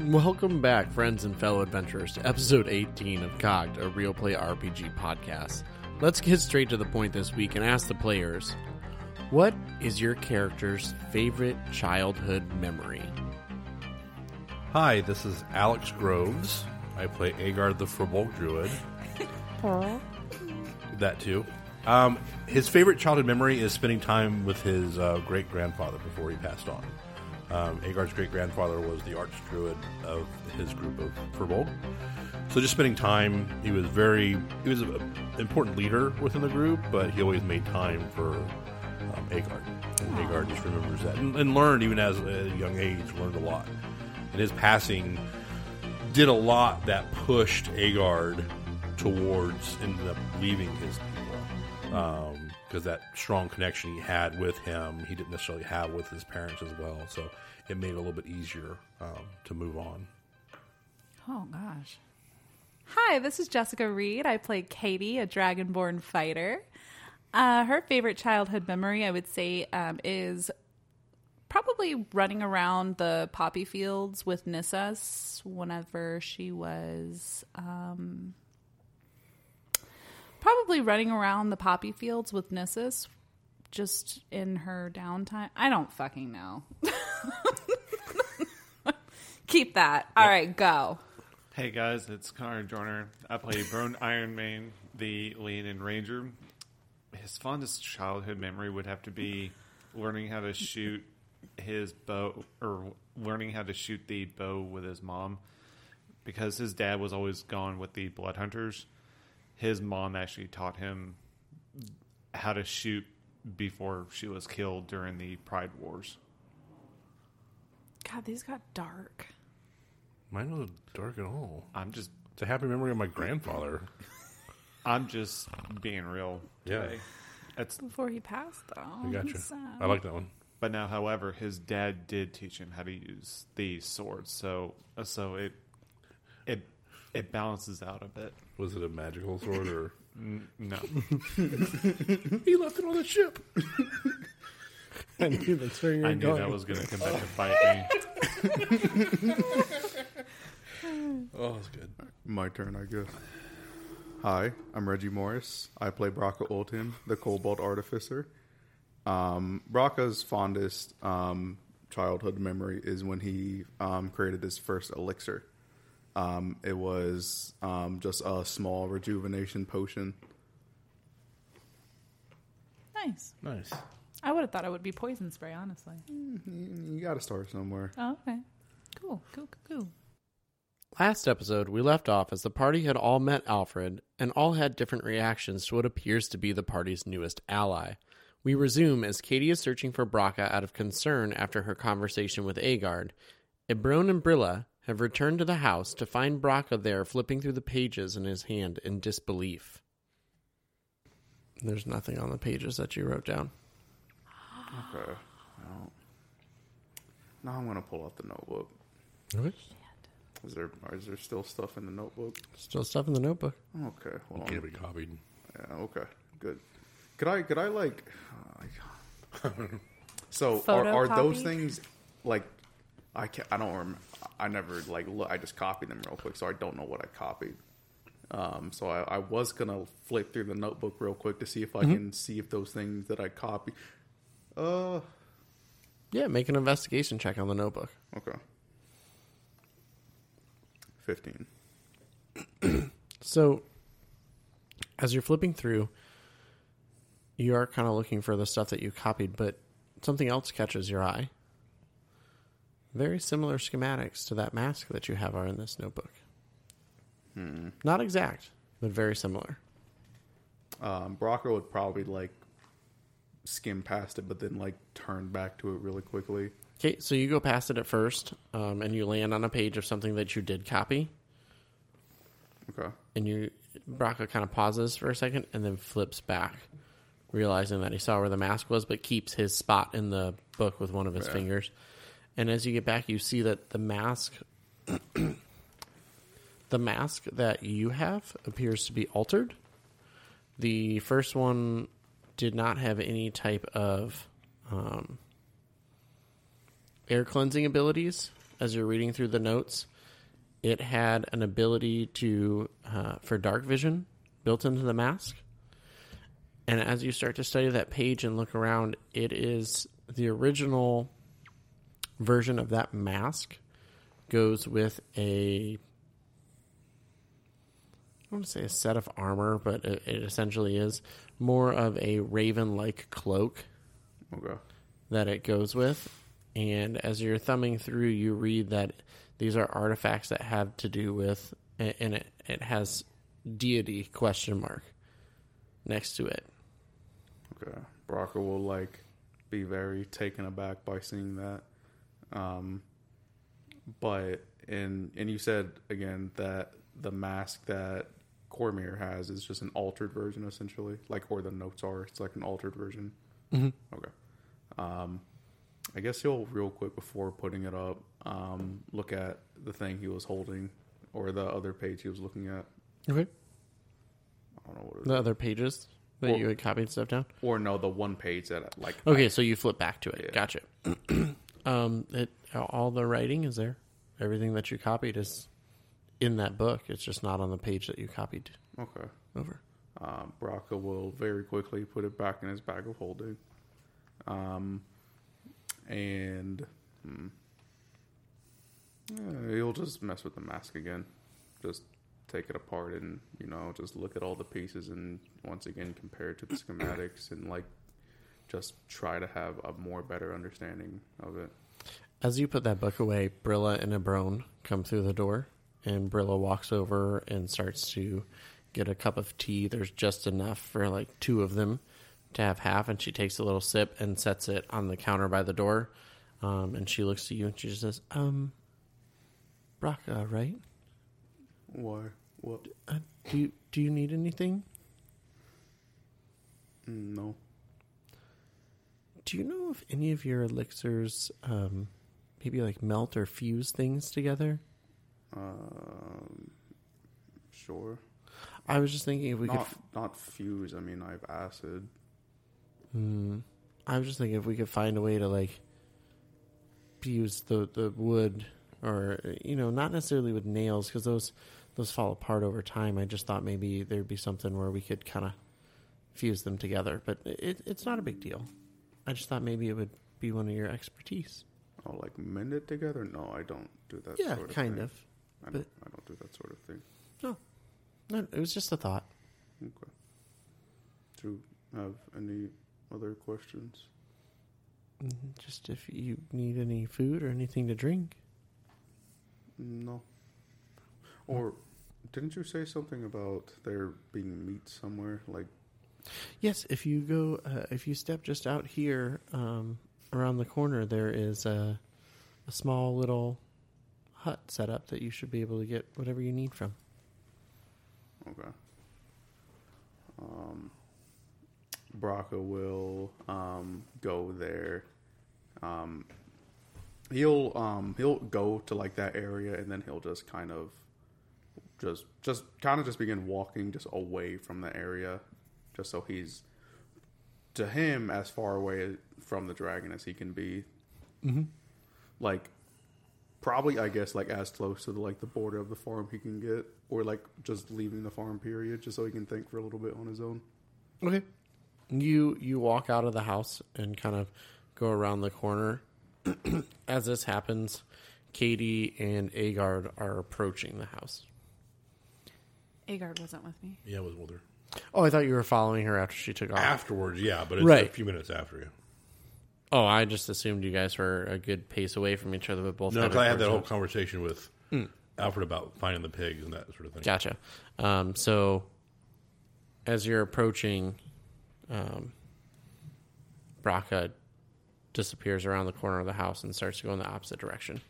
Welcome back, friends and fellow adventurers, to episode 18 of Cock'd, a real play RPG podcast. Let's get straight to the point this week and ask the players what is your character's favorite childhood memory? Hi, this is Alex Groves. I play Aegard the Firbolg Druid. that too. Um, his favorite childhood memory is spending time with his uh, great grandfather before he passed on. Um, Aegard's great grandfather was the arch druid of his group of Firbolg. So just spending time, he was very, he was an important leader within the group, but he always made time for um, Aegard. And Aegard just remembers that and, and learned, even as a young age, learned a lot. And his passing did a lot that pushed Aegard towards ended up leaving his people because that strong connection he had with him, he didn't necessarily have with his parents as well. So it made it a little bit easier um, to move on. Oh gosh. Hi, this is Jessica Reid. I play Kadie, a dragonborn fighter. Uh, her favorite childhood memory, I would say, um, is probably running around the poppy fields with Nissas whenever she was. Um, probably running around the poppy fields with Nissus just in her downtime. I don't fucking know. Keep that. All right, go. Hey guys, it's Connor Joyner. I play Brone Ironmane, the Leonin Ranger. His fondest childhood memory would have to be learning how to shoot his bow, or learning how to shoot the bow with his mom, because his dad was always gone with the blood hunters. His mom actually taught him how to shoot before she was killed during the Pride Wars. God, these got dark. Mine wasn't dark at all. I'm just, It's a happy memory of my grandfather. I'm just being real. Yeah. Today. It's Before he passed, though. I got you. Sad. I like that one. But now, however, his dad did teach him how to use the swords, so uh, so it it it balances out a bit. Was it a magical sword or? N- No, he left it on the ship. I knew that's where you I knew that was going to come back to bite me. Oh, that's good. My turn, I guess. Hi, I'm Reggie Morris. I play Brakka Ultim, the Kobold Artificer. Um, Brakka's fondest um, childhood memory is when he um, created his first elixir. Um, it was um, just a small rejuvenation potion. Nice. Nice. I would have thought it would be poison spray, honestly. You got to start somewhere. Oh, okay. Cool, cool, cool, cool. Last episode, we left off as the party had all met Alfred and all had different reactions to what appears to be the party's newest ally. We resume as Kadie is searching for Brakka out of concern after her conversation with Aegard. Ibron and Brilla have returned to the house to find Brakka there flipping through the pages in his hand in disbelief. There's nothing on the pages that you wrote down. Okay. Well, now I'm going to pull out the notebook. Okay. Is there is there still stuff in the notebook? Still stuff in the notebook. Okay. Well, on. Can't be copied. Yeah, okay, good. Could I could I like? uh, so are, are those things like? I can't, I don't remember. I never like look. I just copied them real quick, so I don't know what I copied. Um, so I, I was gonna flip through the notebook real quick to see if I can see if those things that I copy. Uh, Yeah, make an investigation check on the notebook. okay. Fifteen. So, as you're flipping through, you are kind of looking for the stuff that you copied, but something else catches your eye. Very similar schematics to that mask that you have are in this notebook. Not exact, but very similar. Um, Brakka would probably like skim past it, but then like turn back to it really quickly. Okay, so you go past it at first, um, and you land on a page of something that you did copy, Okay. and you Brakka kind of pauses for a second and then flips back, realizing that he saw where the mask was, but keeps his spot in the book with one of his Yeah. fingers. And as you get back, you see that the mask, the mask that you have appears to be altered. The first one did not have any type of um, air cleansing abilities, as you're reading through the notes, it had an ability to uh, for dark vision built into the mask. And as you start to study that page and look around, it is the original version of that mask goes with a I want to say a set of armor, but it, it essentially is more of a raven-like cloak Okay. that it goes with. And as you're thumbing through, you read that these are artifacts that have to do with, and it, it has deity question mark next to it. Okay. Brakka will like be very taken aback by seeing that. Um, but and and you said again that the mask that Cormier has is just an altered version, essentially, like or the notes are. It's like an altered version. Mm-hmm. Okay. Um, I guess he'll real quick before putting it up, um, look at the thing he was holding or the other page he was looking at. Okay. I don't know what it is. The other pages that Well- you had copied stuff down. Or no, the one page that like Okay, so you flip back to it. Yeah. Gotcha. um, it all the writing is there. Everything that you copied is in that book. It's just not on the page that you copied Okay. over. Um, Brakka will very quickly put it back in his bag of holding. Um, and hmm, eh, he'll just mess with the mask again. Just take it apart and, you know, just look at all the pieces and once again compare it to the schematics and, like, just try to have a more better understanding of it. As you put that book away, Brilla and Ibron come through the door, and Brilla walks over and starts to get a cup of tea. There's just enough for like two of them to have half, and she takes a little sip and sets it on the counter by the door. Um, and she looks to you and she just says, "Um, Brakka, right? Why? What? Uh, do you do you need anything? Mm, No. Do you know if any of your elixirs um, maybe like melt or fuse things together?" Um, sure. I was just thinking if we could not, not fuse. I mean, I have acid. Hmm. I was just thinking if we could find a way to like fuse the the wood, or you know, not necessarily with nails because those those fall apart over time. I just thought maybe there'd be something where we could kind of fuse them together, but it, it's not a big deal. I just thought maybe it would be one of your expertise. Oh, like mend it together? No, I don't do that. yeah, sort of kind thing. of. I don't, I don't do that sort of thing. No, no, it was just a thought. Okay. Do you have any other questions? Mm, Just if you need any food or anything to drink. No. Or didn't you say something about there being meat somewhere? Like, Yes, if you go, uh, if you step just out here um, around the corner, there is a, a small little hut set up that you should be able to get whatever you need from. okay. Um, Brakka will um, go there. Um, he'll um, he'll go to like that area, and then he'll just kind of just just kind of just begin walking just away from the area, just so he's to him as far away from the dragon as he can be. Mm-hmm. Like probably, I guess, like as close to the like the border of the farm he can get, or like just leaving the farm period, just so he can think for a little bit on his own. Okay. You you walk out of the house and kind of go around the corner. As this happens, Kadie and Aegard are approaching the house. Aegard wasn't with me. Yeah, it was with her. Oh, I thought you were following her after she took off. Afterwards, yeah, but it's a few minutes after you. Oh, I just assumed you guys were a good pace away from each other, but both. No, because I had that towards whole conversation with Alfred about finding the pigs and that sort of thing. Gotcha. Um, so, as you're approaching, um, Brakka disappears around the corner of the house and starts to go in the opposite direction.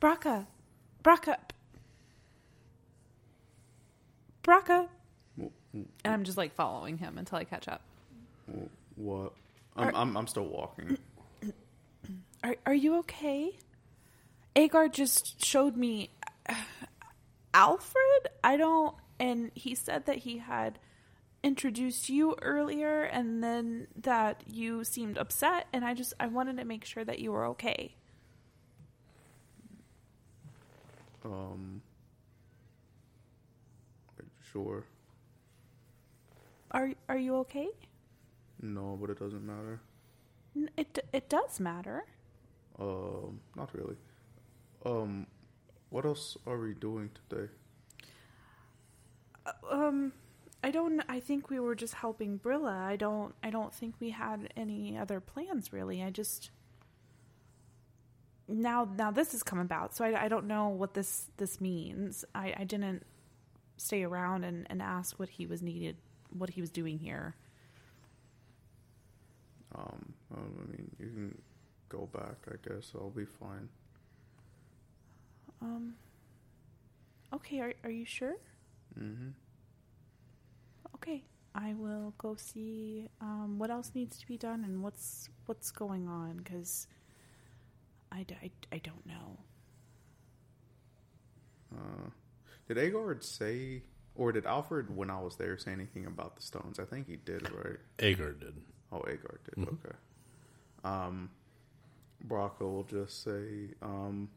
Brakka, Brakka, Brakka. And I'm just like following him until I catch up. What? I'm I'm, I'm still walking. Are Are you okay? Aegard just showed me Alfred. I don't, and he said that he had introduced you earlier, and then that you seemed upset, and I just I wanted to make sure that you were okay. Um. Sure. Are are you okay? No, but it doesn't matter. N- It it does matter. Um, not really. Um, what else are we doing today? Um, I don't. I think we were just helping Brilla. I don't. I don't think we had any other plans really. I just now now this has come about, so I, I don't know what this this means. I, I didn't stay around and, and ask what he was needed, what he was doing here. Um, I mean, you can go back. I guess I'll be fine. Um. Okay. Are are you sure? Mm-hmm. Okay. I will go see um, what else needs to be done and what's what's going on because I, I, I don't know. Uh, did Agard say, or did Alfred, when I was there, say anything about the stones? I think he did, right? Aegard did. Oh, Aegard did. Okay. Um, Brakka will just say, um,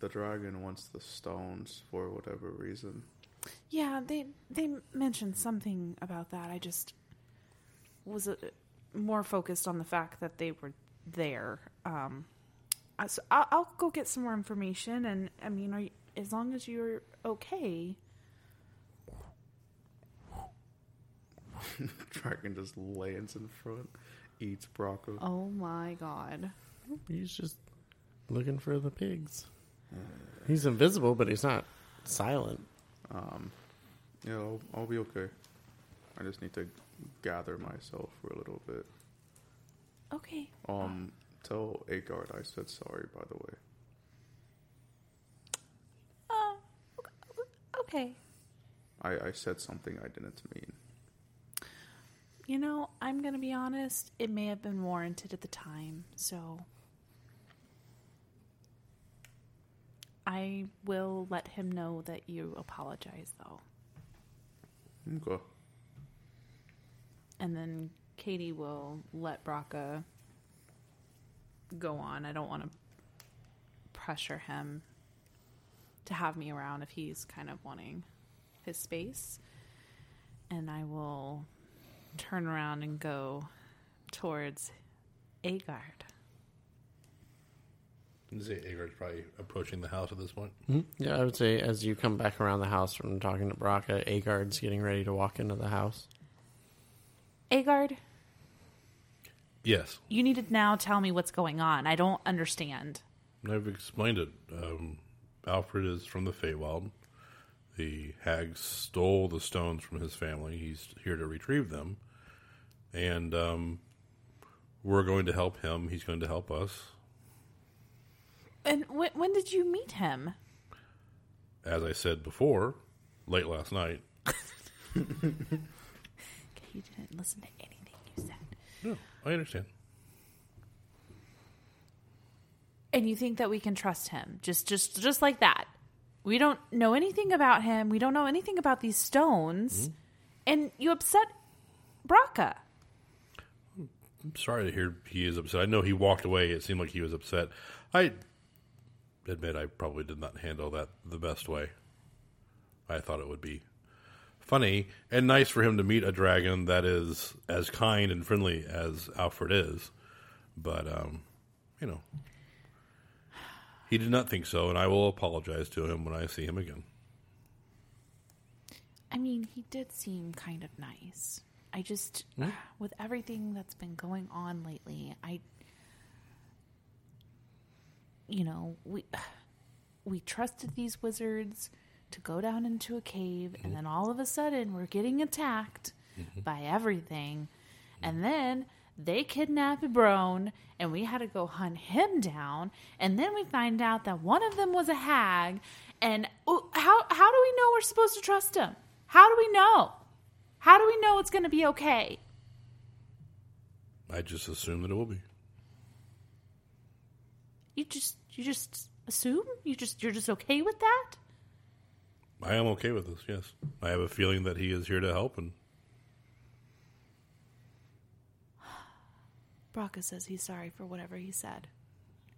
the dragon wants the stones for whatever reason. Yeah, they they mentioned something about that. I just was uh, more focused on the fact that they were there. Um, so I'll, I'll go get some more information, and I mean, are you, as long as you're okay. dragon just lands in front, eats Brakka. Oh my god! He's just looking for the pigs. He's invisible, but he's not silent. Um, yeah, I'll, I'll be okay. I just need to gather myself for a little bit. Okay. Um, tell Aegard I said sorry, by the way. Uh, okay. I, I said something I didn't mean. You know, I'm going to be honest, it may have been warranted at the time, so I will let him know that you apologize though. Okay. And then Kadie will let Brakka go on. I don't want to pressure him to have me around if he's kind of wanting his space. And I will turn around and go towards Aegard. You say Aegard's probably approaching the house at this point. Yeah, I would say as you come back around the house from talking to Brakka, Aegard's getting ready to walk into the house. Aegard, Yes, you need to now tell me what's going on. I don't understand. I've explained it. Um, Alfred is from the Feywild. The hags stole the stones from his family. He's here to retrieve them, and um, we're going to help him. He's going to help us. And when, when did you meet him? As I said before, late last night. Okay, you didn't listen to anything you said. No, I understand. And you think that we can trust him just just just like that. We don't know anything about him. We don't know anything about these stones. And you upset Brakka. Sorry to hear he is upset. I know he walked away. It seemed like he was upset. I admit I probably did not handle that the best way. I thought it would be funny and nice for him to meet a dragon that is as kind and friendly as Alfred is. But, um, you know, he did not think so, and I will apologize to him when I see him again. I mean, he did seem kind of nice. I just with everything that's been going on lately, I you know, we we trusted these wizards to go down into a cave and then all of a sudden we're getting attacked mm-hmm. by everything. And then they kidnap Brone and we had to go hunt him down and then we find out that one of them was a hag and how how do we know we're supposed to trust him? How do we know? How do we know it's going to be okay? I just assume that it will be. You just you just assume? You just you're just okay with that? I am okay with this, yes. I have a feeling that he is here to help, and Brakka says he's sorry for whatever he said.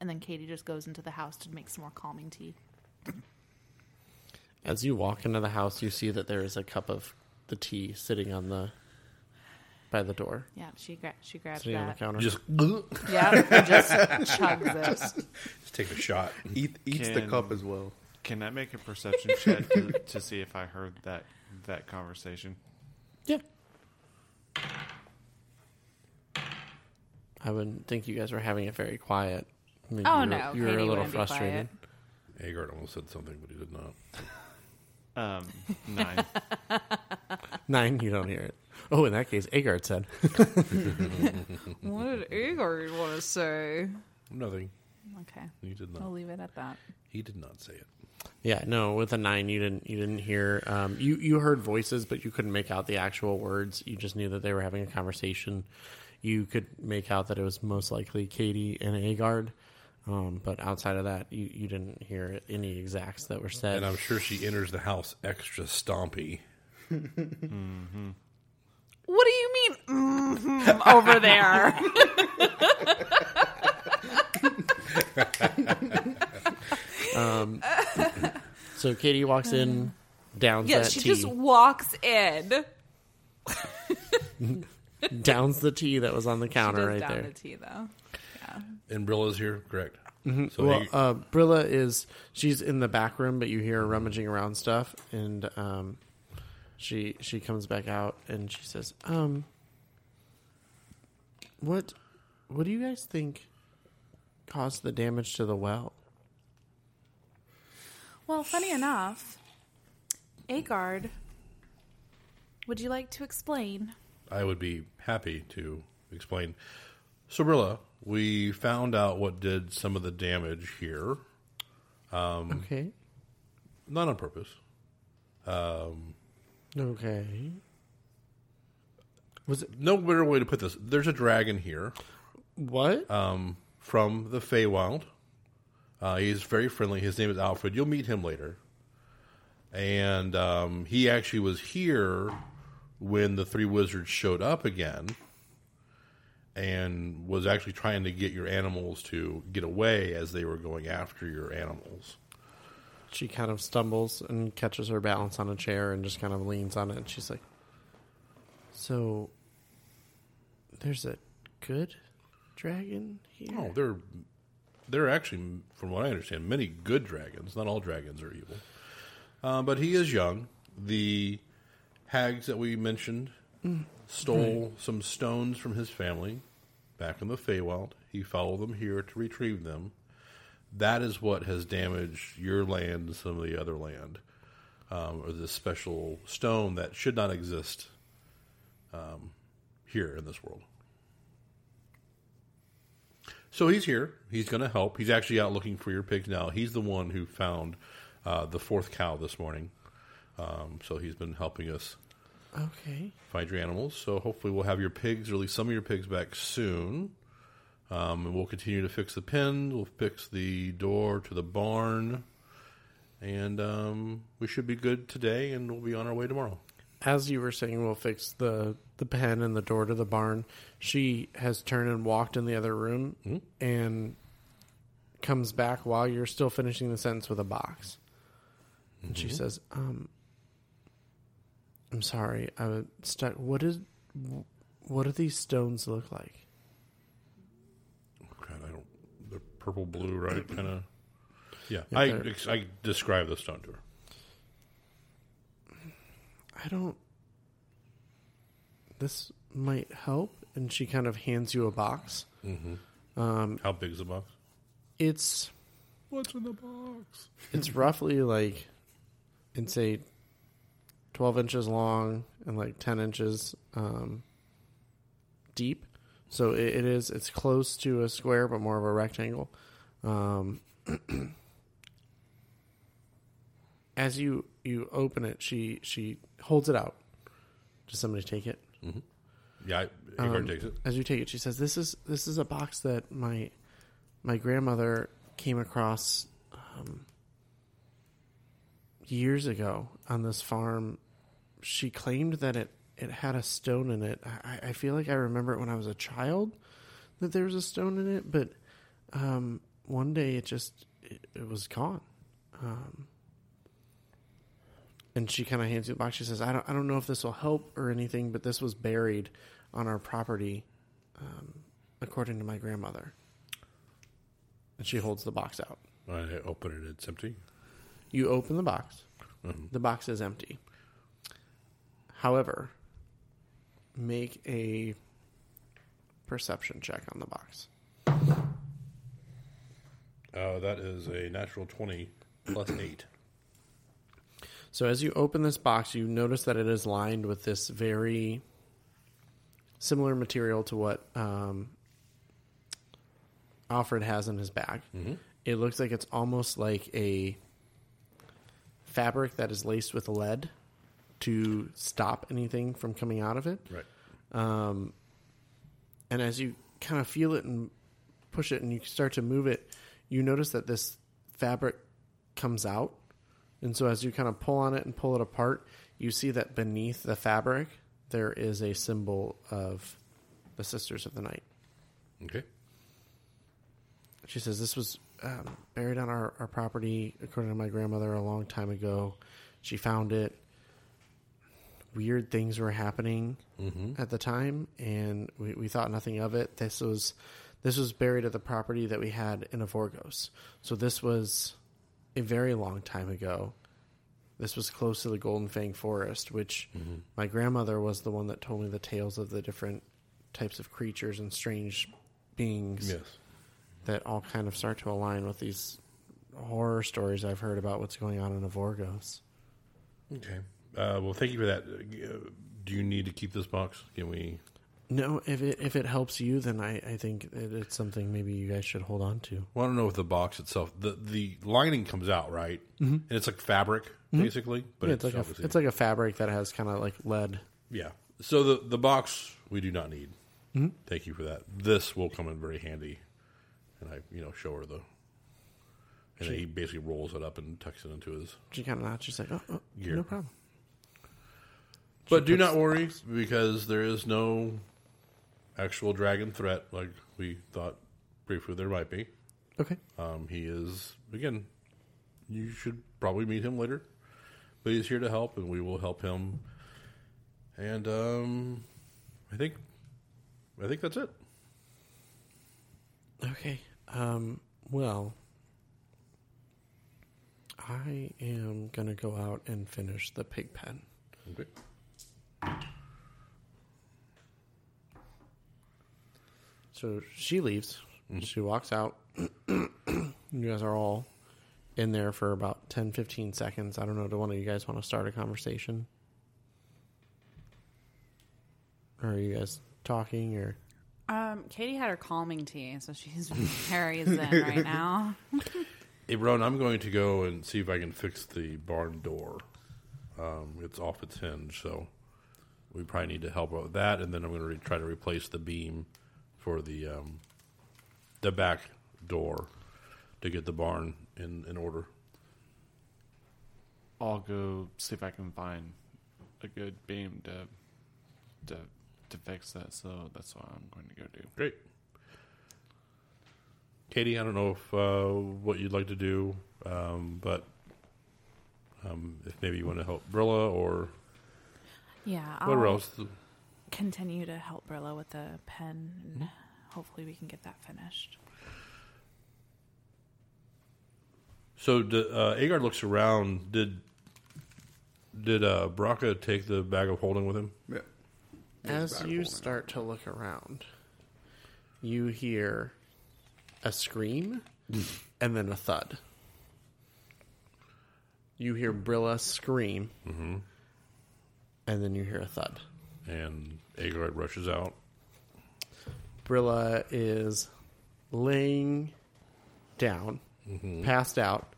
And then Kadie just goes into the house to make some more calming tea. As you walk into the house, you see that there is a cup of the tea sitting on the by the door, Yeah, she gra- she grabs sitting on the that. counter. Just Yeah, and just chugs it. just take a shot. Eat, eats the Can- cup as well. Can I make a perception check to, to see if I heard that that conversation? yeah. I wouldn't think you guys were having it very quiet. I mean, Oh you were, no, you were Kadie a little wouldn't be frustrated. quiet. Aegard almost said something, but he did not. Um, nine. Nine, you don't hear it. Oh, in that case, Aegard said. What did Igor want to say? Nothing. Okay, He did not. I'll not. leave it at that. He did not say it. Yeah, no, with a nine, you didn't you didn't hear. Um, you you heard voices, but you couldn't make out the actual words. You just knew that they were having a conversation. You could make out that it was most likely Kadie and Aegard, um, but outside of that, you, you didn't hear any exacts that were said. And I'm sure she enters the house extra stompy. What do you mean mhm, over there? um, so Kadie walks in, downs yeah, that she tea, just walks in. downs the tea that was on the counter does right down there. the tea though. Yeah. And Brilla's here, correct? So Well, Ag- uh, Brilla is she's in the back room, but you hear her rummaging around stuff, and um, she she comes back out and she says, "Um, what what do you guys think caused the damage to the well?" Well, funny enough, Aegard, would you like to explain? I would be happy to explain. So, Brilla, we found out what did some of the damage here, Okay, not on purpose. Okay. Was it No better way to put this. There's a dragon here what? Um, from the Feywild. Uh, he's very friendly. His name is Alfred. You'll meet him later. And um, he actually was here when the three wizards showed up again and was actually trying to get your animals to get away as they were going after your animals. She kind of stumbles and catches her balance on a chair and just kind of leans on it. And she's like, "So, there's a good dragon here." Oh, there, there are actually, from what I understand, many good dragons. Not all dragons are evil, uh, but he is young. The hags that we mentioned stole some stones from his family back in the Feywild. He followed them here to retrieve them. That is what has damaged your land and some of the other land, um, or this special stone that should not exist um, here in this world. So he's here. He's going to help. He's actually out looking for your pigs now. He's the one who found uh, the fourth cow this morning. Um, so he's been helping us Okay. find your animals. So hopefully we'll have your pigs, or at least some of your pigs, back soon. Um, and we'll continue to fix the pen. We'll fix the door to the barn. And um, we should be good today, and we'll be on our way tomorrow. as you were saying, we'll fix the the pen and the door to the barn. She has turned and walked in the other room and comes back while you're still finishing the sentence with a box. And she says, "Um, I'm sorry, I was stuck. What is, what do these stones look like? God, I don't. They're purple blue, right? kind of. Yeah, Yeah, I I describe the stone to her. I don't. This might help." And she kind of hands you a box. How big is the box? It's What's in the box? it's roughly like it's a 12 inches long and like 10 inches um, deep so it, it is it's close to a square but more of a rectangle um, as you you open it she she holds it out does somebody take it Yeah, I, Igor um, takes it. As you take it, she says, "This is this is a box that my my grandmother came across um, years ago on this farm. She claimed that it it had a stone in it. I, I feel like I remember it when I was a child that there was a stone in it, but um, one day it just it, it was gone. Um, and she kind of hands you the box. She says, "I don't, I don't know if this will help or anything, but this was buried on our property, um, according to my grandmother." And she holds the box out. I open it. It's empty. You open the box. The box is empty. However, make a perception check on the box. Uh, that is a natural twenty plus eight. So as you open this box, you notice that it is lined with this very similar material to what um, Alfred has in his bag. It looks like it's almost like a fabric that is laced with lead to stop anything from coming out of it. Right. Um, and as you kind of feel it and push it and you start to move it, you notice that this fabric comes out. And so as you kind of pull on it and pull it apart, you see that beneath the fabric, there is a symbol of the Sisters of the Night. Okay. She says this was um, buried on our, our property, according to my grandmother, a long time ago. She found it. Weird things were happening mm-hmm. at the time, and we, we thought nothing of it. This was this was buried at the property that we had in Evorgos. So this was a very long time ago. This was close to the Golden Fang Forest, which mm-hmm. my grandmother was the one that told me the tales of the different types of creatures and strange beings Yes. that all kind of start to align with these horror stories I've heard about what's going on in Evorgos. Okay. Uh, well, thank you for that. Do you need to keep this box? Can we? No, if it if it helps you, then I, I think that it's something maybe you guys should hold on to. Well, I don't know if the box itself, the the lining comes out right, mm-hmm. and it's like fabric mm-hmm. basically, but Yeah, it's, it's like a, it's like a fabric that has kind of like lead. yeah. So the the box we do not need. Mm-hmm. Thank you for that. This will come in very handy, and I you know show her the. And he basically rolls it up and tucks it into his. She kind of nods. She's like, oh, oh no problem. But do not worry because there is no actual dragon threat like we thought briefly there might be. Okay. Um, he is again. You should probably meet him later, but he's here to help, and we will help him. And um, I think, I think that's it. Okay. Um, well, I am going to go out and finish the pig pen. Okay. So she leaves. She walks out. you guys are all in there for about 10, 15 seconds. I don't know. Do one of you guys want to start a conversation? Or are you guys talking? Or Um, Kadie had her calming tea, so she's very zen right now. Hey, Ron, I'm going to go and see if I can fix the barn door. Um, it's off its hinge, so we probably need to help out with that. And then I'm going to re- try to replace the beam for the um, the back door to get the barn in, in order. I'll go see if I can find a good beam to to to fix that. So that's what I'm going to go do. Great. Kadie, I don't know if uh, what you'd like to do, um, but um, if maybe you want to help Brilla or Yeah, whatever I'll else. continue to help Brilla with the pen, and hopefully we can get that finished. So d- uh, Aegard looks around. Did did uh, Brakka take the bag of holding with him? Yeah. as you start to look around, you hear a scream and then a thud. You hear Brilla scream, and then you hear a thud. And Aegard rushes out. Brilla is laying down, mm-hmm. passed out,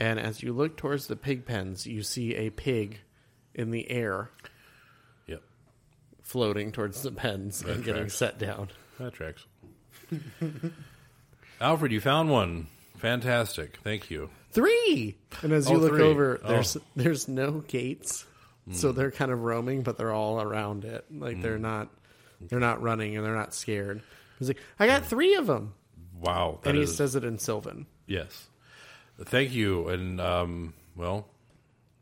and as you look towards the pig pens, you see a pig in the air Yep, floating towards the pens That and getting set down. that tracks. Alfred, you found one. Fantastic. Thank you. Three. And as you Oh, look three. over, Oh. there's there's no gates, so they're kind of roaming, but they're all around it. Like they're not they're not running and they're not scared. He's like, I got three of them, Wow. and he is- says it in Sylvan. yes. Thank you, and um, well,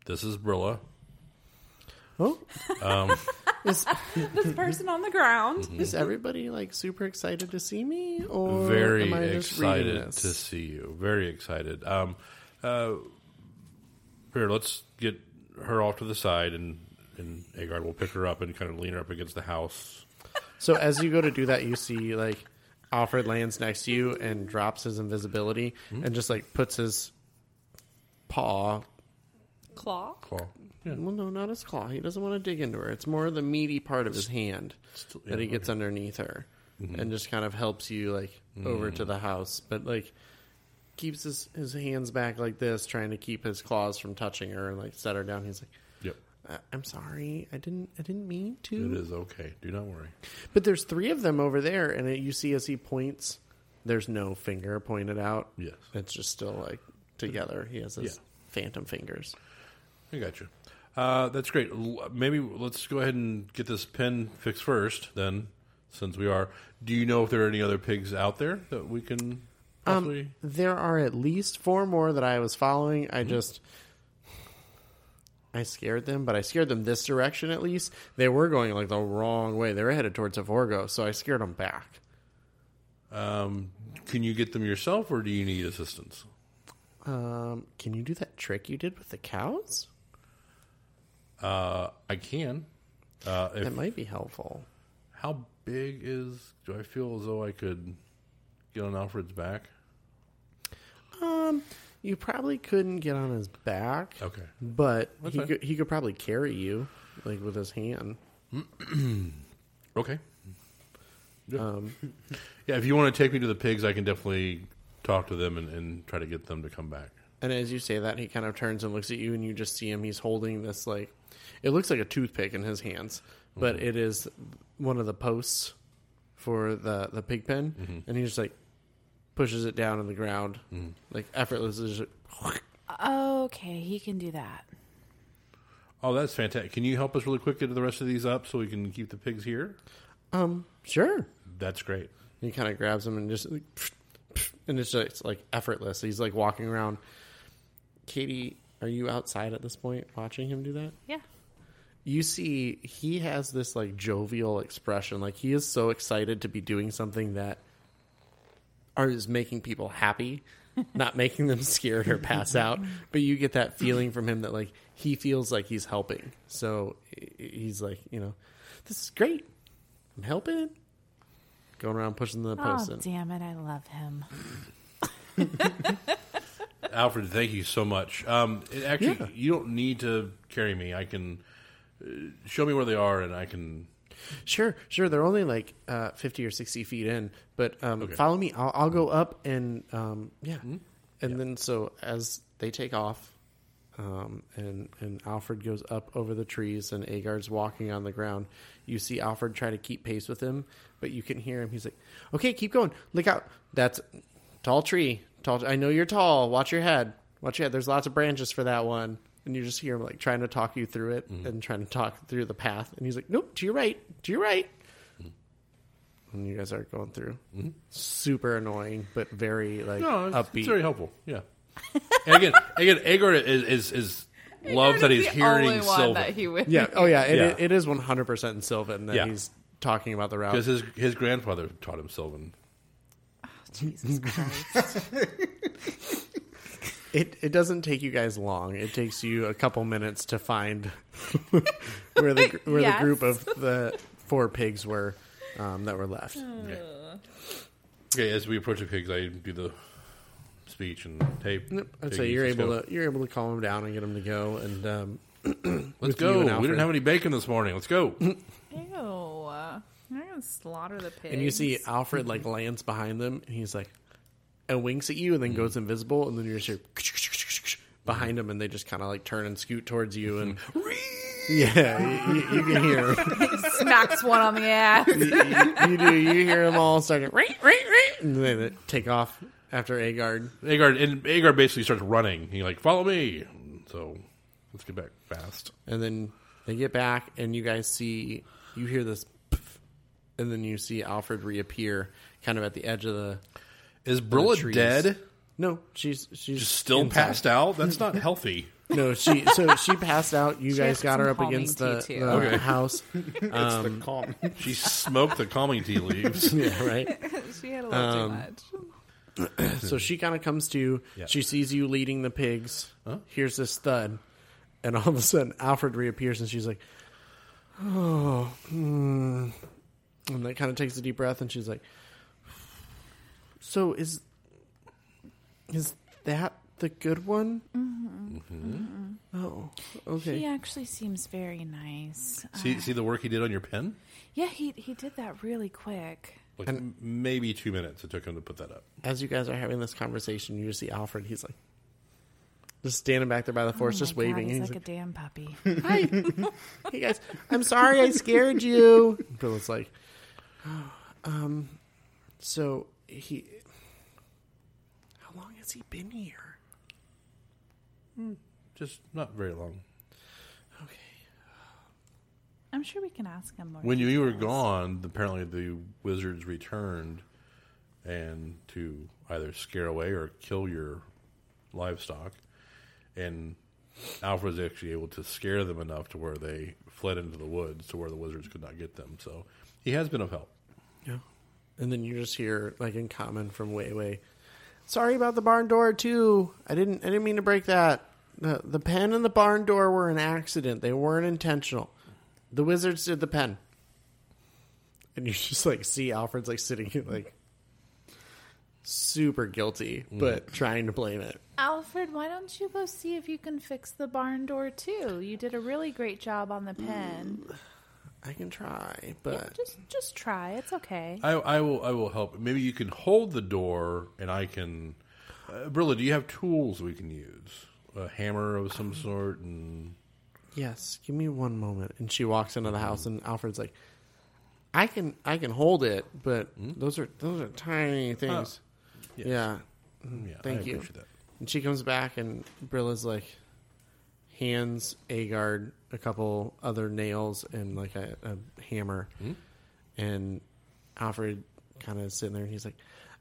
this is Brilla. Oh, Um, is, This person on the ground. is everybody like super excited to see me, or very am I just excited this? to see you. Very excited. Um, uh, here, let's get her off to the side, and and Aegard will pick her up and kind of lean her up against the house. So as you go to do that, you see like Alfred lands next to you and drops his invisibility hmm? and just like puts his paw. Claw. Claw. Yeah. Well, no, not his claw. He doesn't want to dig into her. It's more the meaty part of his hand Still- that he yeah, gets underneath her mm-hmm. and just kind of helps you like over mm. to the house, but like keeps his his hands back like this, trying to keep his claws from touching her and like set her down. He's like. Yep. "I- I'm sorry. I didn't. I didn't mean to. It is okay. Do not worry. But there's three of them over there, and it, you see as he points, there's no finger pointed out. Yes. It's just still like together. He has his Yeah. phantom fingers. I got you. Uh, that's great. L- Maybe let's go ahead and get this pen fixed first, then, since we are. Do you know if there are any other pigs out there that we can? Um, there are at least four more that I was following. I just. I scared them, but I scared them this direction at least. They were going like the wrong way. They were headed towards Avorgo, so I scared them back. um, can you get them yourself, or do you need assistance? Um, can you do that trick you did with the cows? Uh, I can. Uh, if, That might be helpful. how big is? Do I feel as though I could get on Alfred's back? Um, you probably couldn't get on his back. Okay. But That's he fine. could, he could probably carry you, like with his hand. Okay. Yeah. Um, yeah. If you want to take me to the pigs, I can definitely talk to them and, and try to get them to come back. and as you say that, he kind of turns and looks at you, and you just see him. He's holding this like, it looks like a toothpick in his hands, but Mm-hmm. it is one of the posts for the the pig pen, Mm-hmm. and he's just like pushes it down on the ground, like effortlessly. Just, Okay, he can do that. Oh, that's fantastic. Can you help us really quick get the rest of these up so we can keep the pigs here? um, sure. That's great. He kind of grabs him and just, like, and it's just like effortless. He's like walking around. Kadie, are you outside at this point watching him do that? Yeah. you see he has this like jovial expression like he is so excited to be doing something that are is making people happy not making them scared or pass out but you get that feeling from him that like he feels like he's helping so he's like you know this is great i'm helping going around pushing the post Oh, in damn it. I love him. Alfred, thank you so much. Um, actually, Yeah. you don't need to carry me. I can uh, show me where they are, and I can. Sure, sure. They're only like uh, fifty or sixty feet in, but um, Okay. follow me. I'll, I'll go up and um, yeah, and then so as they take off, um, and and Alfred goes up over the trees, and Aegard's walking on the ground. You see Alfred try to keep pace with him, but you can hear him. He's like, "Okay, keep going. Look out! That's tall tree. Tall. I know you're tall. Watch your head. Watch your head. There's lots of branches for that one." And you just hear him like trying to talk you through it mm-hmm. and trying to talk through the path. And he's like, "Nope, to your right, to your right." Mm-hmm. And you guys are going through. Mm-hmm. Super annoying, but very like No, it's, upbeat. it's very helpful. Yeah. and again, again, Aegard is is, is loves that he's hearing Sylvan he would. yeah. Oh yeah. It, Yeah. it is one hundred percent in Sylvan that Yeah. he's talking about the route. because his his grandfather taught him Sylvan. Oh, Jesus Christ. It it doesn't take you guys long. It takes you a couple minutes to find where the where Yes. the group of the four pigs were um, that were left. Okay. okay, as we approach the pigs, I do the speech and hey, I'd say you're able go. to you're able to calm them down and get them to go. And um, Let's go. and We Alfred. didn't have any bacon this morning. Let's go. Ew. I'm going to slaughter the pigs. and you see Alfred like lands behind them, and he's like, and winks at you, and then mm-hmm. goes invisible, and then you're just hear behind them and they just kind of like turn and scoot towards you, and mm-hmm. yeah, you, you, you can hear 'em. smacks one on the ass. you, you, you do you hear them all starting right, right, right, and then they take off after Aegard. Aegard and Aegard basically starts running. He like follow me. So let's get back fast. And then they get back, and you guys see, you hear this, and then you see Alfred reappear kind of at the edge of the. Is Brilla dead? No, she's she's Just still inside. passed out. That's not healthy. No, she so she passed out. You She guys has got her some up calming against the, tea, too. the Okay. house. it's Um, the calm. She smoked the calming tea leaves. yeah, right. she had a little Um, too much. So she kind of comes to. Yeah. She sees you leading the pigs. Huh? Here's this thud, and all of a sudden Alfred reappears, and she's like, "Oh," hmm. and that kind of takes a deep breath, and she's like, "So is is that the good one?" Oh, okay. He actually seems very nice. Uh, See, see the work he did on your pen. yeah, he he did that really quick. Like m- maybe two minutes it took him to put that up. As you guys are having this conversation, you see Alfred. He's like, just standing back there by the force, oh just my waving. God, he's and like a damn puppy. Hi. hey guys, I'm sorry I scared you. Bill's like, oh, um, so he, how long has he been here? Hmm, just not very long. Okay. I'm sure we can ask him more. When you were details. gone, apparently the wizards returned, and to either scare away or kill your livestock. And Alfred was actually able to scare them enough to where they fled into the woods to where the wizards could not get them. So he has been of help. Yeah. And then you just hear like in common from way way. Sorry about the barn door too. I didn't I didn't mean to break that. The the pen and the barn door were an accident. They weren't intentional. The wizards did the pen. And you just like see Alfred's like sitting here like super guilty, mm. but trying to blame it. Alfred, why don't you go see if you can fix the barn door too? You did a really great job on the pen. Mm. I can try, but Just just try. It's okay. I, I will. I will help. Maybe you can hold the door, and I can. Uh, Brilla, do you have tools we can use? A hammer of some um, sort, and yes, give me one moment. And she walks into the mm-hmm. house and Alfred's like I can I can hold it, but hmm? those are those are tiny oh, things. yes. Yeah. Mm, yeah, Thank I you. that. And she comes back, and Brilla's like hands Aegard a couple other nails and like a, a hammer, and Alfred kind of sitting there, and he's like,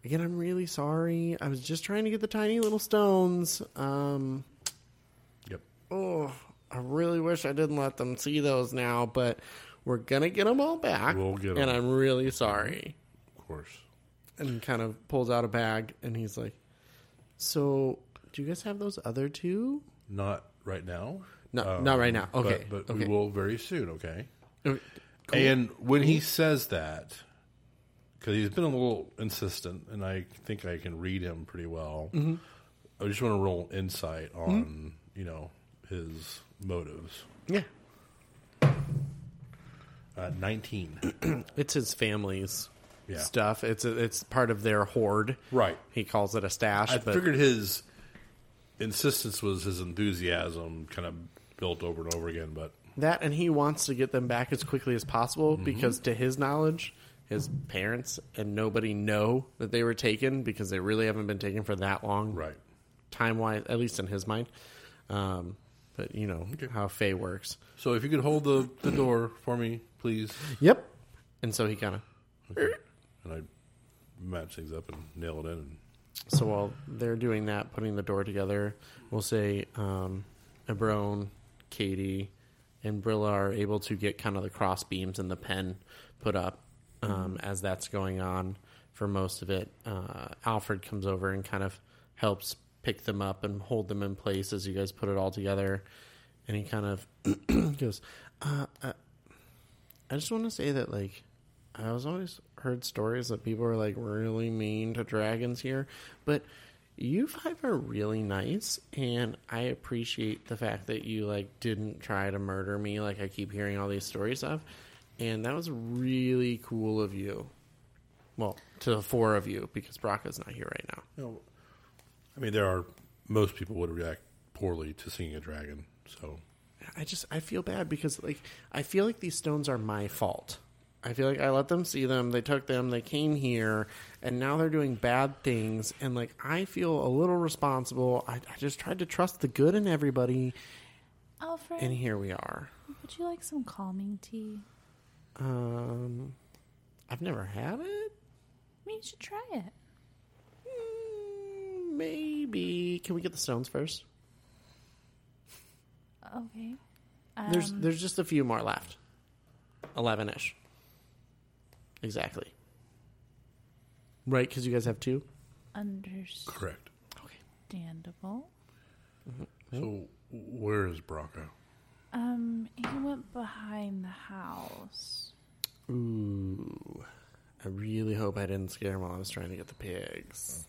"Again, I'm really sorry. I was just trying to get the tiny little stones. Um, Yep. oh, I really wish I didn't let them see those now, but we're gonna get them all back. We'll get 'em. and I'm really sorry." Of course. and kind of pulls out a bag and he's like, "So, do you guys have those other two? Not right now. No, not right now. Okay, but, okay. we will very soon. Okay. Okay, And when he says that, because he's been a little insistent, and I think I can read him pretty well. Mm-hmm. I just want to roll insight on you know his motives. Yeah, Uh, Nineteen. it's his family's Yeah. stuff. It's a, it's part of their hoard. Right. He calls it a stash. I but figured his insistence was his enthusiasm, kind of built over and over again. But that, and he wants to get them back as quickly as possible Mm-hmm. because, to his knowledge, his parents and nobody know that they were taken because they really haven't been taken for that long. right, time wise, at least in his mind. Um, but you know how Fey works. so if you could hold the, the door for me, please. Yep. And so he kind of And I match things up and nail it in. And So while they're doing that, putting the door together, we'll say um, Ibron, Kadie, and Brilla are able to get kind of the cross beams and the pen put up um, as that's going on for most of it. Uh, Alfred comes over and kind of helps pick them up and hold them in place as you guys put it all together. And he kind of goes, uh, uh, I just want to say that, like, I was always heard stories that people are like really mean to dragons here, but you five are really nice, and I appreciate the fact that you like didn't try to murder me like I keep hearing all these stories of, and that was really cool of you. Well, to the four of you because Brakka's not here right now. you know, I mean, there are most people would react poorly to seeing a dragon. So I just I feel bad because like I feel like these stones are my fault. I feel like I let them see them, they took them, they came here, and now they're doing bad things. And like I feel a little responsible. I, I just tried to trust the good in everybody, Alfred, and here we are. would you like some calming tea? Um, I've never had it. Mean, you should try it. Mm, maybe can we get the stones first? Okay. There's Um, there's just a few more left. Eleven ish. Exactly. Right, because you guys have two. Correct. Okay. Understandable. So where is Brakka? Um, he went behind the house. Ooh. I really hope I didn't scare him while I was trying to get the pigs.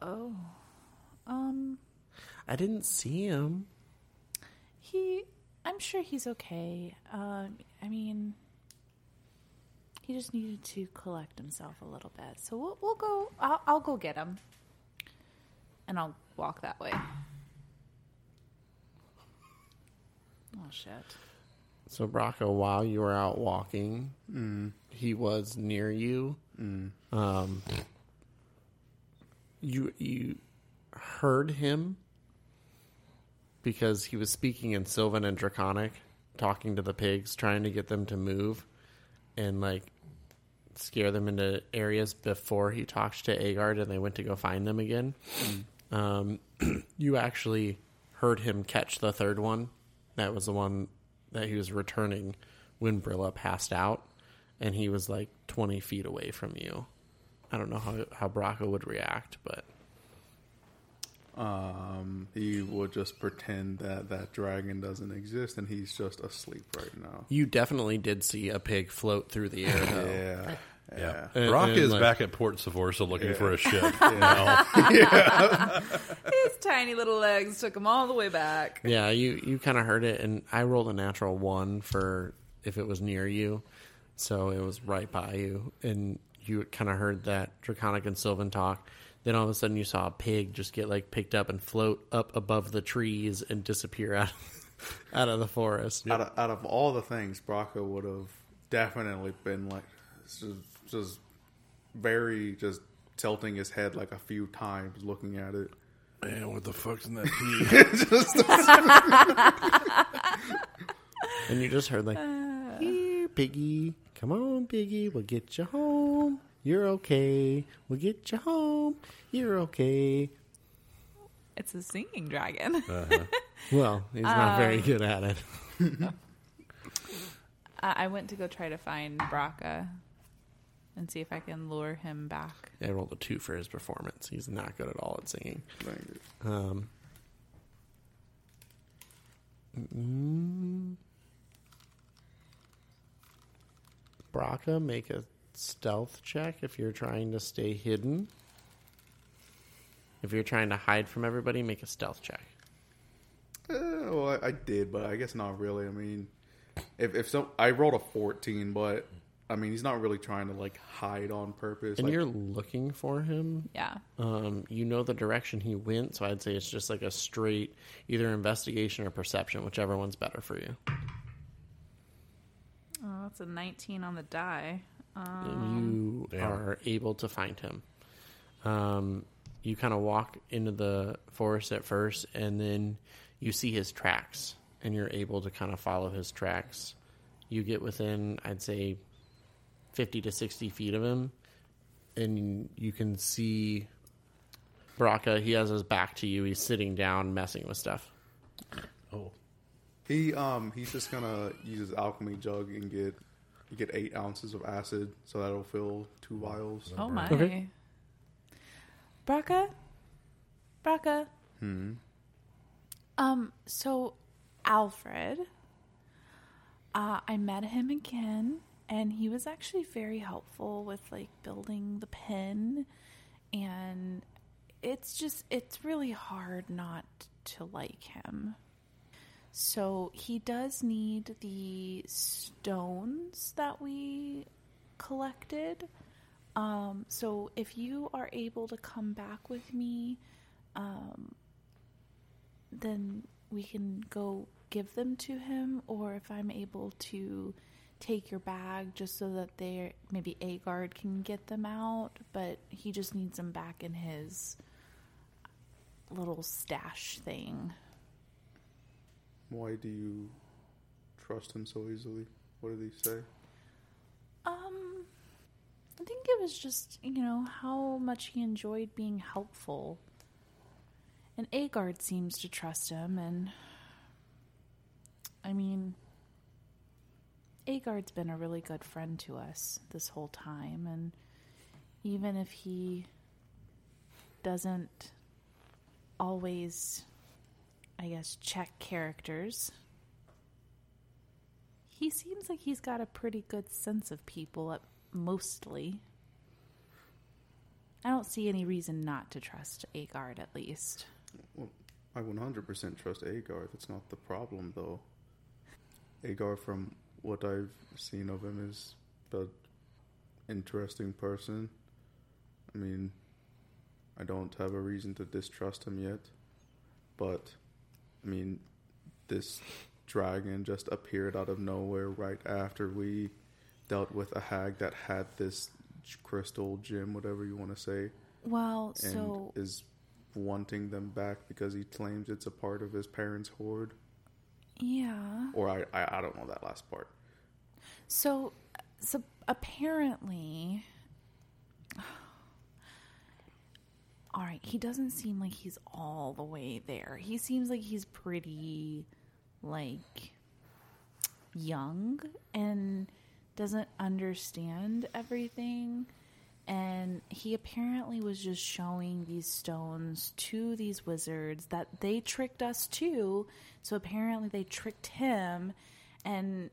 Oh. Um, I didn't see him. he. I'm sure he's okay. Um, I mean, he just needed to collect himself a little bit. So we'll, we'll go. I'll, I'll go get him, and I'll walk that way. Oh shit! So Brakka, while you were out walking, he was near you. Um, you you heard him because he was speaking in Sylvan and Draconic, talking to the pigs, trying to get them to move and like scare them into areas before he talked to Aegard and they went to go find them again. Um, you actually heard him catch the third one. That was the one that he was returning when Brilla passed out, and he was like 20 feet away from you. I don't know how, how Brakka would react, but Um, he would just pretend that that dragon doesn't exist and he's just asleep right now. you definitely did see a pig float through the air, though. Yeah, yeah. And- Brakka and, is like- back at Port Savorsa looking for a ship. You know? His tiny little legs took him all the way back. Yeah, you you kind of heard it, and I rolled a natural one for if it was near you, so it was right by you, and you kind of heard that draconic and sylvan talk. Then all of a sudden, you saw a pig just get like picked up and float up above the trees and disappear out out of the forest. Out, of, out of all the things, Brakka would have definitely been like just, just very just tilting his head like a few times, looking at it. Man, what the fuck's in that tea? And you just heard like, "Here, piggy, come on, piggy, we'll get you home. You're okay. We'll get you home. You're okay." It's a singing dragon. Well, he's not very good at it. Uh, I went to go try to find Brakka and see if I can lure him back. I rolled a two for his performance. He's not good at all at singing. Like, Um, mm, Brakka, make a stealth check if you're trying to stay hidden. If you're trying to hide from everybody, make a stealth check. eh, well, I, I did, but I guess not really. I mean, if if so, I rolled a fourteen, but I mean, he's not really trying to like hide on purpose. And like, you're looking for him. Yeah. Um, you know the direction he went, so I'd say it's just like a straight either investigation or perception, whichever one's better for you. Oh, that's a 19 on the die. you Damn. are able to find him. Um, you kind of walk into the forest at first, and then you see his tracks, and you're able to kind of follow his tracks. You get within, I'd say, 50 to 60 feet of him, and you can see Brakka. He has his back to you. He's sitting down, messing with stuff. He um he's just gonna use his alchemy jug and get you get eight ounces of acid, so that'll fill two vials. Oh my. Okay. Brakka? Brakka? Um, so Alfred, uh, I met him again, and he was actually very helpful with like building the pen, and it's just it's really hard not to like him. So he does need the stones that we collected. Um, so if you are able to come back with me, um, then we can go give them to him, or if I'm able to take your bag just so that they maybe a guard can get them out, but he just needs them back in his little stash thing. Why do you trust him so easily? What did he say? Um, I think it was just, you know, how much he enjoyed being helpful. And Aegard seems to trust him, and I mean, Aegard's been a really good friend to us this whole time, and even if he doesn't always, I guess, check characters, he seems like he's got a pretty good sense of people, mostly. I don't see any reason not to trust Aegard, at least. Well, I 100% trust Aegard. That's not the problem, though. Aegard, from what I've seen of him, is an interesting person. I mean, I don't have a reason to distrust him yet, but I mean, this dragon just appeared out of nowhere right after we dealt with a hag that had this crystal gem, whatever you want to say, Well, and so is wanting them back because he claims it's a part of his parents' hoard. yeah. Or I, I, I don't know that last part. So, so apparently, all right. He doesn't seem like he's all the way there. He seems like he's pretty, like, young and doesn't understand everything. And he apparently was just showing these stones to these wizards that they tricked us too. So apparently they tricked him and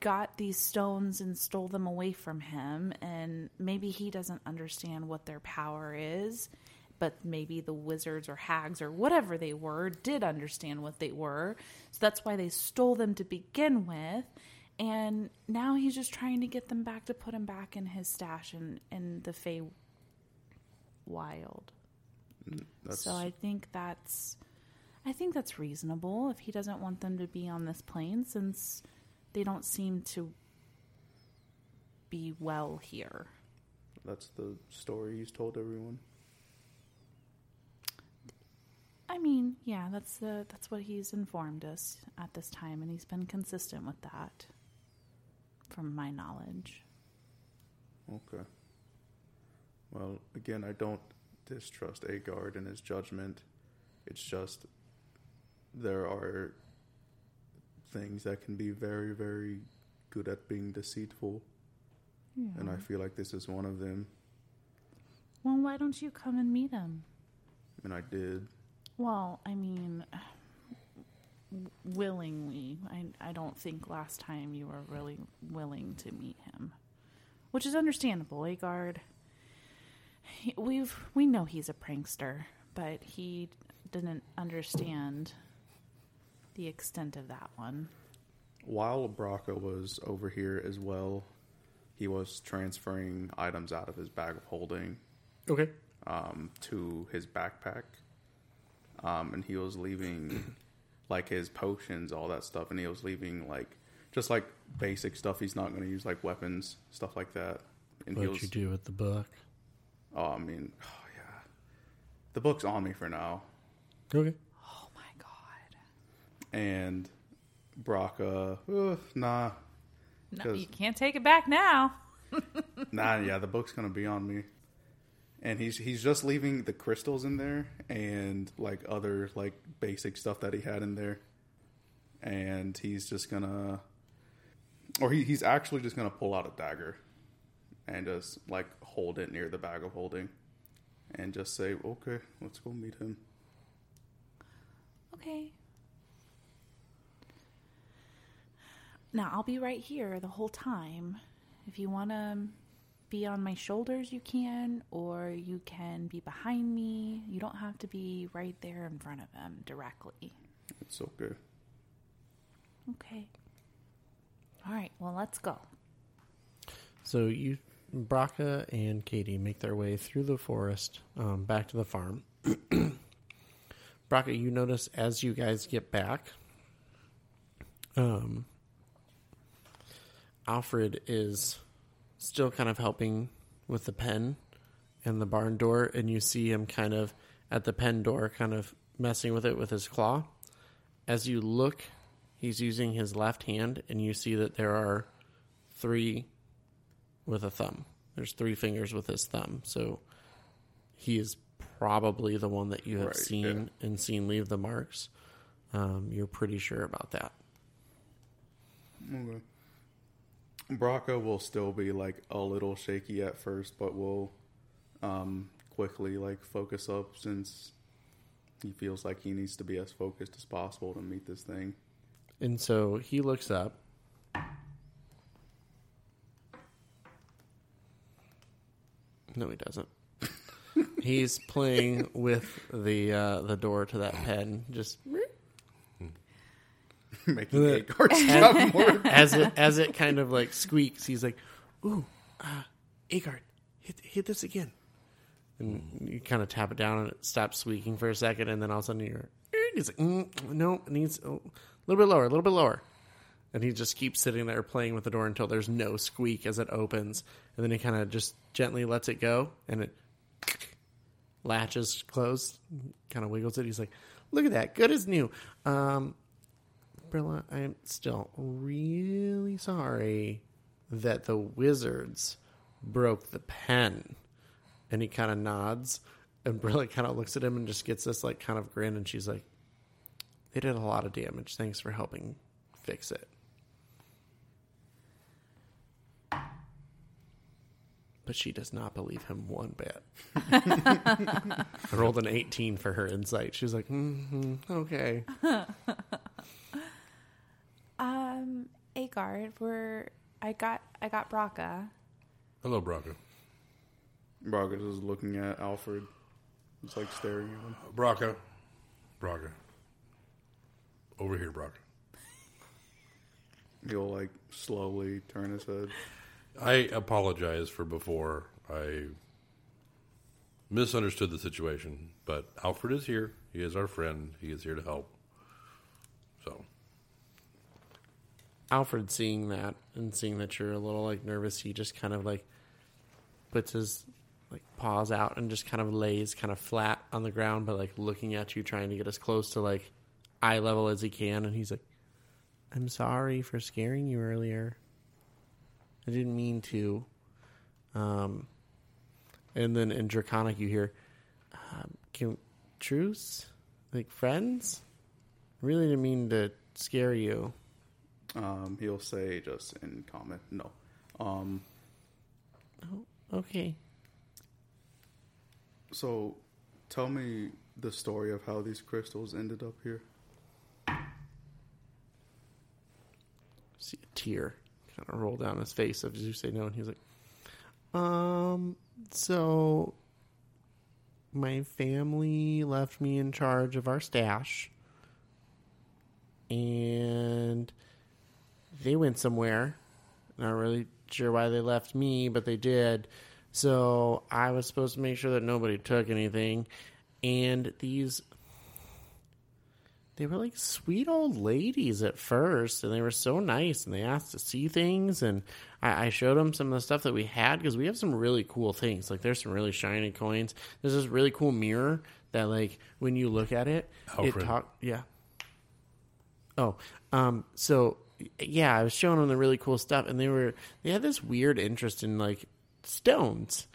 got these stones and stole them away from him and maybe he doesn't understand what their power is but maybe the wizards or hags or whatever they were did understand what they were. So that's why they stole them to begin with and now he's just trying to get them back to put them back in his stash in, in the Fey wild. That's so I think that's I think that's reasonable if he doesn't want them to be on this plane since they don't seem to be well here. that's the story he's told everyone. I mean, yeah, that's the that's what he's informed us at this time and he's been consistent with that from my knowledge. Okay. Well, again, I don't distrust Aegard and his judgment. It's just there are things that can be very, very good at being deceitful, and I feel like this is one of them. Well, why don't you come and meet him? And I did. Well, I mean, willingly. I I don't think last time you were really willing to meet him, which is understandable. Aegard, he- we've we know he's a prankster, but he didn't understand the extent of that one. While Brakka was over here as well, he was transferring items out of his bag of holding Okay. um, to his backpack. Um, and he was leaving like his potions, all that stuff, and he was leaving like just like basic stuff he's not going to use, like weapons, stuff like that. And he What'd was, you do with the book? oh, I mean, oh yeah, the book's on me for now. Okay. And Brakka, uh, nah, No, you can't take it back now. nah, yeah, the book's gonna be on me. And he's he's just leaving the crystals in there and like other like basic stuff that he had in there, and he's just gonna, or he, he's actually just gonna pull out a dagger, and just like hold it near the bag of holding, and just say, "Okay, let's go meet him." Okay. Now, I'll be right here the whole time. If you want to be on my shoulders, you can, or you can be behind me. You don't have to be right there in front of him directly. It's okay. Okay. All right, well, let's go. So you, Brakka and Kadie make their way through the forest um, back to the farm. Brakka, you notice as you guys get back, um, Alfred is still kind of helping with the pen and the barn door, and you see him kind of at the pen door, kind of messing with it with his claw. As you look, he's using his left hand, and you see that there are three with a thumb There's three fingers with his thumb, so he is probably the one that you have Right, seen and seen leave the marks. Um, you're pretty sure about that. Okay. Brakka will still be like a little shaky at first, but will um, quickly like focus up since he feels like he needs to be as focused as possible to meet this thing. And so he looks up. No, he doesn't. He's playing with the uh, the door to that pen, just Making eight cards stop more. as it as it kind of like squeaks. He's like, "Ooh, uh, Aegard, hit hit this again." And you kind of tap it down, and it stops squeaking for a second, and then all of a sudden you're, he's like, mm, "No, it needs a little bit lower, a little bit lower." And he just keeps sitting there playing with the door until there's no squeak as it opens, and then he kind of just gently lets it go, and it latches closed, kind of wiggles it. He's like, "Look at that, good as new." Um, I'm still really sorry that the wizards broke the pen. And he kind of nods, and Brilla kind of looks at him and just gets this like kind of grin, and she's like, "They did a lot of damage. Thanks for helping fix it." But she does not believe him one bit. I rolled an 18 for her insight. She's like, mm-hmm, okay. Um, Aegard, we're I got I got Brakka. Hello, Brakka. Brakka is looking at Alfred. It's like staring at him. Brakka. Brakka. Over here, Brakka. He'll like slowly turn his head. I apologize for before. I misunderstood the situation, but Alfred is here. He is our friend. He is here to help. So, Alfred seeing that and seeing that you're a little like nervous, he just kind of like puts his like paws out and just kind of lays kind of flat on the ground, but like looking at you, trying to get as close to like eye level as he can. And he's like, "I'm sorry for scaring you earlier. I didn't mean to." Um, and then in Draconic, you hear, um, "Can truce, like friends? Really didn't mean to scare you." Um, he'll say just in comment, no. Um, Okay. so tell me the story of how these crystals ended up here. see a tear kind of roll down his face as you say no, and he's like, um, so my family left me in charge of our stash, and they went somewhere. Not really sure why they left me, but they did. So I was supposed to make sure that nobody took anything, and these they were like sweet old ladies at first, and they were so nice, and they asked to see things, and I, I showed them some of the stuff that we had because we have some really cool things. Like there's some really shiny coins. There's this really cool mirror that, like, when you look at it, Alfred. it talk. Yeah. Oh, um, so yeah, I was showing them the really cool stuff, and they were they had this weird interest in like stones,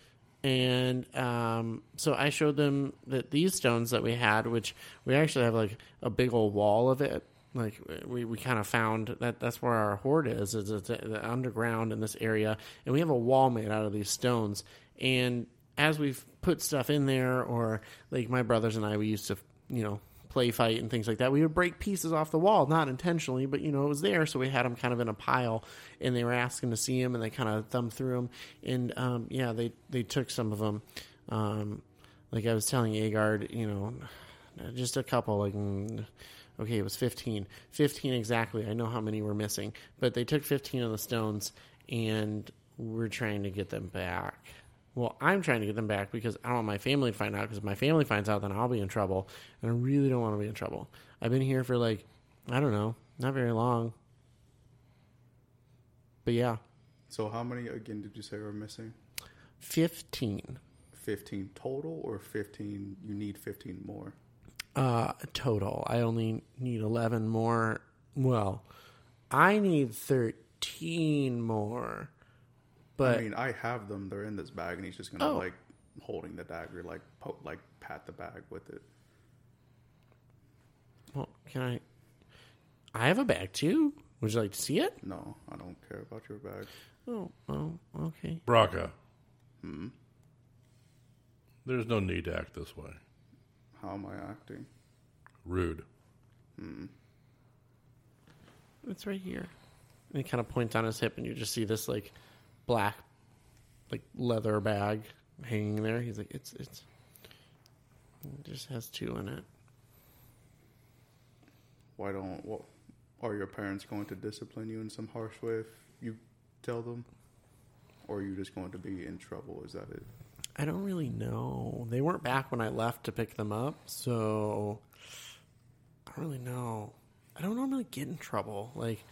and um, so I showed them that these stones that we had, which we actually have like a big old wall of it. Like we, we kind of found that that's where our hoard is, is it's underground in this area, and we have a wall made out of these stones. And as we've put stuff in there, or like my brothers and I, we used to, you know, play fight and things like that. We would break pieces off the wall, not intentionally, but you know it was there, so we had them kind of in a pile, and they were asking to see them, and they kind of thumbed through them, and um, yeah, they they took some of them. Um, like I was telling Aegard, you know, just a couple, like. mm, Okay, it was 15. 15 exactly. I know how many were missing. But they took 15 of the stones, and we're trying to get them back. Well, I'm trying to get them back because I don't want my family to find out. Because if my family finds out, then I'll be in trouble, and I really don't want to be in trouble. I've been here for like, I don't know, not very long. But yeah, So how many again did you say were missing? 15 Fifteen total, or fifteen? You need fifteen more. uh, total. I only need 11 more. Well, I need 13 more. But I mean, I have them. They're in this bag, and he's just gonna Oh. like holding the dagger, like po- like pat the bag with it. well, can I? I have a bag too. Would you like to see it? No, I don't care about your bag. Oh, oh, okay. Brakka. Hmm. There's no need to act this way. How am I acting? Rude. Hmm. It's right here. And he kind of points on his hip, and you just see this like black, like leather bag hanging there. He's like, it's it's. It just has two in it. Why don't? What are your parents going to discipline you in some harsh way if you tell them, or are you just going to be in trouble? Is that it? I don't really know. They weren't back when I left to pick them up, so I don't really know. I don't normally get in trouble. Like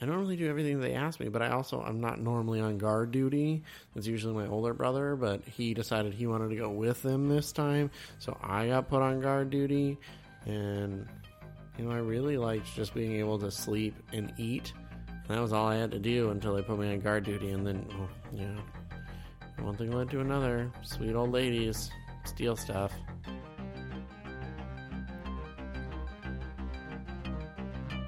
I don't really do everything they ask me, but I also I'm not normally on guard duty. It's usually my older brother, but he decided he wanted to go with them this time, so I got put on guard duty and you know, I really liked just being able to sleep and eat. And that was all I had to do until they put me on guard duty and then well, yeah. One thing led to another. Sweet old ladies steal stuff.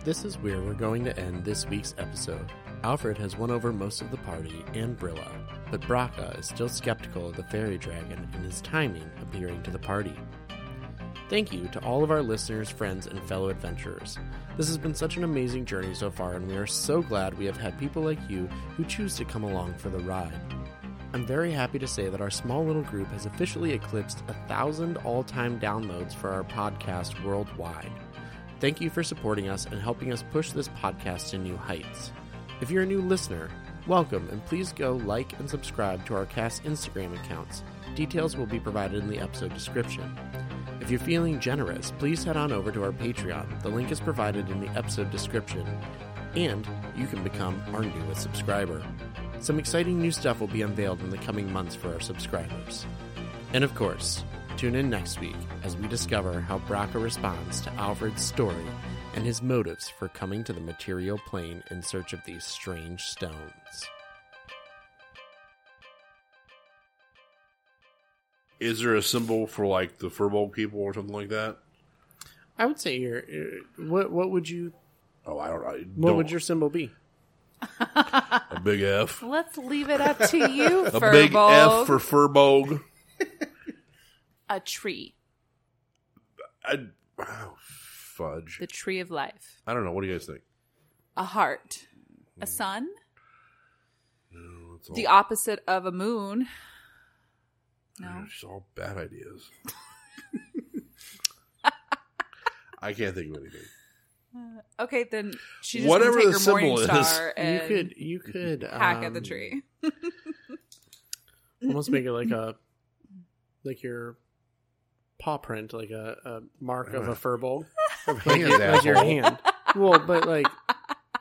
This is where we're going to end this week's episode. Alfred has won over most of the party and Brilla, but Brakka is still skeptical of the fairy dragon and his timing appearing to the party. Thank you to all of our listeners, friends, and fellow adventurers. This has been such an amazing journey so far, and we are so glad we have had people like you who choose to come along for the ride. I'm very happy to say that our small little group has officially eclipsed a thousand all time downloads for our podcast worldwide. Thank you for supporting us and helping us push this podcast to new heights. If you're a new listener, welcome and please go like and subscribe to our cast Instagram accounts. Details will be provided in the episode description. If you're feeling generous, please head on over to our Patreon. The link is provided in the episode description. And you can become our newest subscriber. Some exciting new stuff will be unveiled in the coming months for our subscribers. And of course, tune in next week as we discover how Brakka responds to Alfred's story and his motives for coming to the material plane in search of these strange stones. Is there a symbol for like the Furbolg people or something like that? I would say you're, uh, what what would you Oh, I don't. I what don't- would your symbol be? a big F? Let's leave it up to you, A big F for Furbolg. A tree, I, oh, fudge. the tree of life, I don't know. What do you guys think? a heart, a sun, No, It's all, the opposite of a moon. No, it's all bad ideas. I can't think of anything. okay, then she just Whatever Whatever the her morning symbol is. star and you could you could hack at the um, tree. almost make it like a like your paw print, like a, a mark of a furbolg, like, Hands, your- like your asshole. hand. Well, but like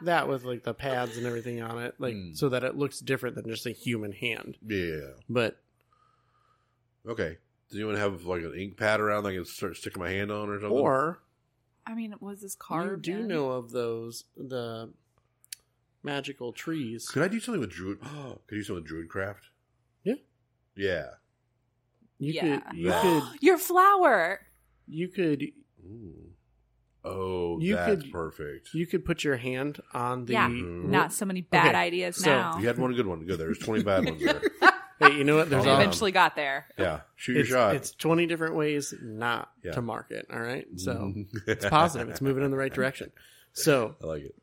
that with like the pads and everything on it, like Hmm. so that it looks different than just a human hand. Yeah. But Okay. Does anyone have like an ink pad around that I can start sticking my hand on or something? or I mean, was this you carved? do in? know of those the magical trees. could I do something with druid? Oh could I do something with druid craft? Yeah. Yeah. You Yeah. could you could your flower. you could Ooh. Oh, You that's could- perfect. you could put your hand on the yeah, mm-hmm. not so many bad Okay, ideas so- now. You had one good one. Good. There's 20 bad ones there. Hey, you know what? There's I I all, eventually got there. Yeah. Shoot your it's, shot. it's 20 different ways not Yeah. to market. All right. So it's positive. It's moving in the right direction. So I like it.